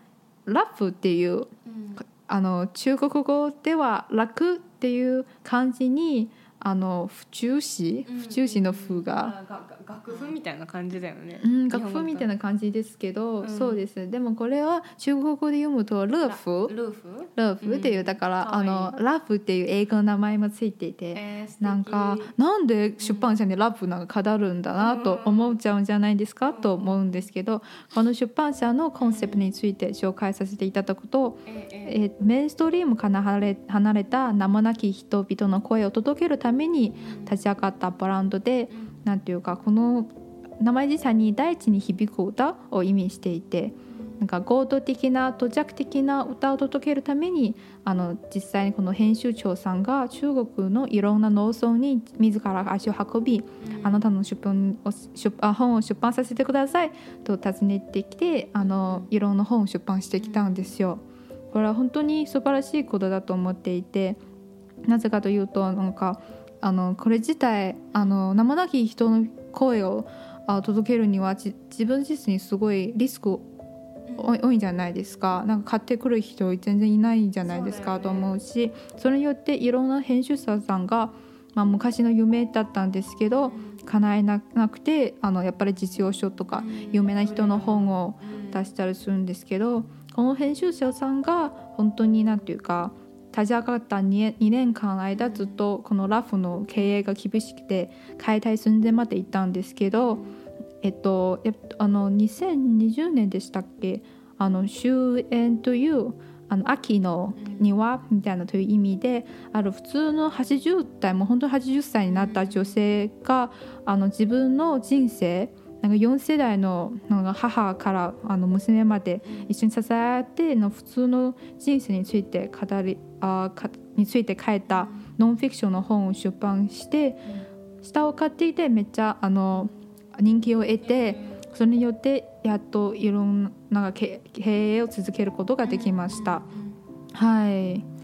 ラフっていううんあの中国語では楽っていう漢字にあの不中詞うん。不中詞の風が楽譜みたいな感じだよね。うん、楽譜みたいなな感じですけど、うん。そうです。でもこれは中国語で読むとルーフ？ルーフ？ルーフっていう、うんだからあのラフっていう英語の名前もついていて、えーなんかなんで出版社にラブなんか飾るんだなと思っちゃうんじゃないですか？と思うんですけどこの出版社のコンセプトについて紹介させていただくとえーメインストリームから離れ離れた名もなき人々の声を届けるために立ち上がったブランドでうんなんていうかこの名前自体に大地に響く歌を意味していてなんか合同的な土着的な歌を届けるためにあの実際にこの編集長さんが中国のいろんな農村に自ら足を運び、あなたの出版を出あ本を出版させてくださいと訪ねてきてあのいろんな本を出版してきたんですよ。これは本当に素晴らしいことだと思っていてなぜかというとなんかあのこれ自体あの名もなき人の声をあ届けるには自分自身すごいリスク多いんじゃないですか。なんか買ってくる人全然いないんじゃないですか、と思うしそれによっていろんな編集者さんが、まあ、昔の夢だったんですけど叶えなくてあのやっぱり実用書とか有名な人の本を出したりするんですけどこの編集者さんが本当に何て言うか立ち上がった 2, 年間の間ずっとこのラフの経営が厳しくて解体寸前まで行ったんですけどえっと、あの2020年でしたっけあの終焉というあの秋の庭みたいなという意味である普通の80代もう本当に80歳になった女性があの自分の人生なんか4世代のなんか母からあの娘まで一緒に支え合っての普通の人生について語りあかについて書いたノンフィクションの本を出版して下を買っていてめっちゃあの人気を得てそれによってやっといろんな経営を続けることができました。はい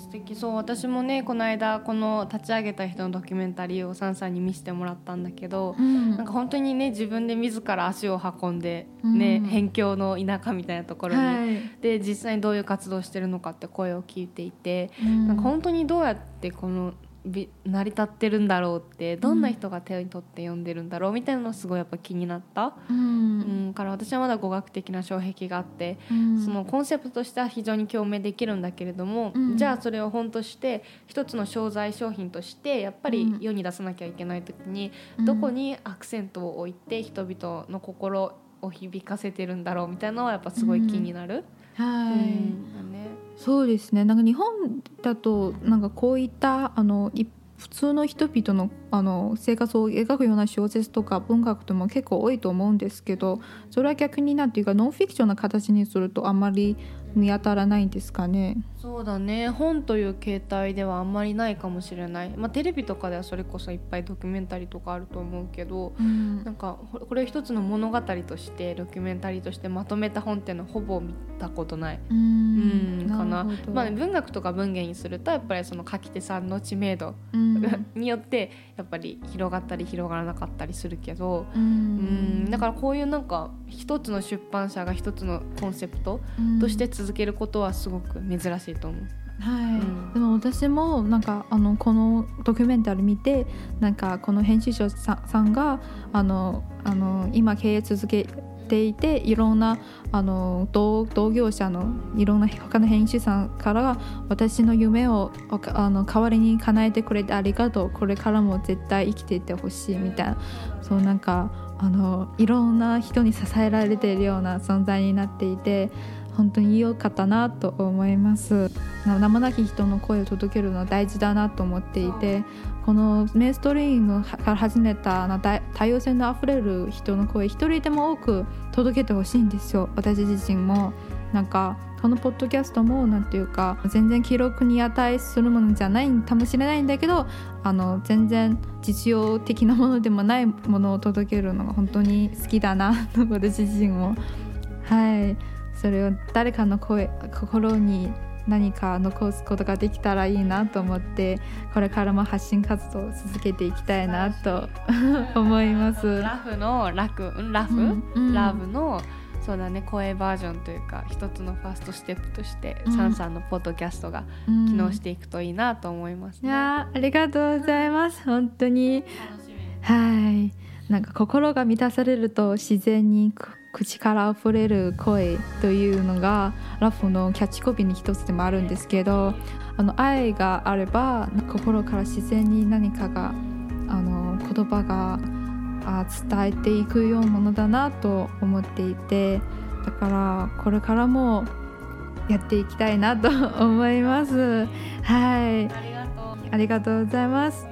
素敵。そう私もねこの間この立ち上げた人のドキュメンタリーをサンさんに見せてもらったんだけど、うん、なんか本当にね自分で自ら足を運んでね、うん、辺境の田舎みたいなところに、はい、で実際にどういう活動してるのかって声を聞いていて、うん、なんか本当にどうやってこの成り立ってるんだろうってどんな人が手に取って読んでるんだろうみたいなのすごいやっぱ気になった、うん、うん、から私はまだ語学的な障壁があって、うん、そのコンセプトとしては非常に共鳴できるんだけれども、うん、じゃあそれを本として一つの商材商品としてやっぱり世に出さなきゃいけない時に、どこにアクセントを置いて人々の心を響かせてるんだろうみたいなのはやっぱすごい気になる。はい、うんね、そうですね。なんか日本だとなんかこういったあの普通の人々のあの生活を描くような小説とか文学とも結構多いと思うんですけどそれは逆になんていうかノンフィクションな形にするとあんまり見当たらないんですかね。そうだね。本という形態ではあんまりないかもしれない、まあ、テレビとかではそれこそいっぱいドキュメンタリーとかあると思うけど、うん、なんかこれ一つの物語としてドキュメンタリーとしてまとめた本っていうのはほぼ見たことない。うん。かな。まあ、文学とか文芸にするとやっぱりその書き手さんの知名度、うん、<laughs> によってやっぱり広がったり広がらなかったりするけどうん。だからこういうなんか一つの出版社が一つのコンセプトとして続けることはすごく珍しいと思う。はい、うん、でも私もなんかあのこのドキュメンタリー見てなんかこの編集者さんがあのあの今経営続けていていろんなあの同同業者のいろんな他の編集さんから私の夢をあの代わりに叶えてくれてありがとうこれからも絶対生きていってほしいみたいなそうなんかあのいろんな人に支えられているような存在になっていて本当に良かったなと思います。名もなき人の声を届けるのは大事だなと思っていてこのメインストリームから始めた多様性のあふれる人の声一人でも多く届けてほしいんですよ。私自身も。なんかこのポッドキャストもなんていうか全然記録に値するものじゃないかもしれないんだけどあの全然実用的なものでもないものを届けるのが本当に好きだなと私自身も。はい。それを誰かの声心に何か残すことができたらいいなと思ってこれからも発信活動を続けていきたいなと <laughs> 思います。ラフのラクラフ、うんうん、ラブのそうだね声バージョンというか一つのファーストステップとして、うん、サンさんのポッドキャストが機能していくといいなと思います、ね、いやありがとうございます。本当に。はい。なんか心が満たされると自然に口から溢れる声というのがラフのキャッチコピーに一つでもあるんですけどあの愛があれば心から自然に何かがあの言葉が伝えていくようなものだなと思っていてだからこれからもやっていきたいなと <laughs> 思います。はいありがとうございます。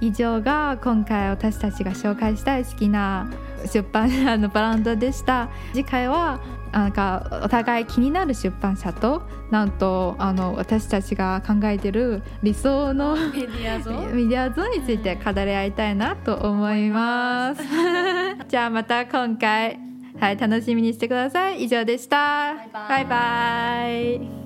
以上が今回私たちが紹介したい好きな出版社のブランドでした次回はなんかお互い気になる出版社となんとあの私たちが考えてる理想のメディア像？<laughs> メディア像について語り合いたいなと思います。<laughs> じゃあまた今回、はい、楽しみにしてください。以上でした。バイバイバイバイ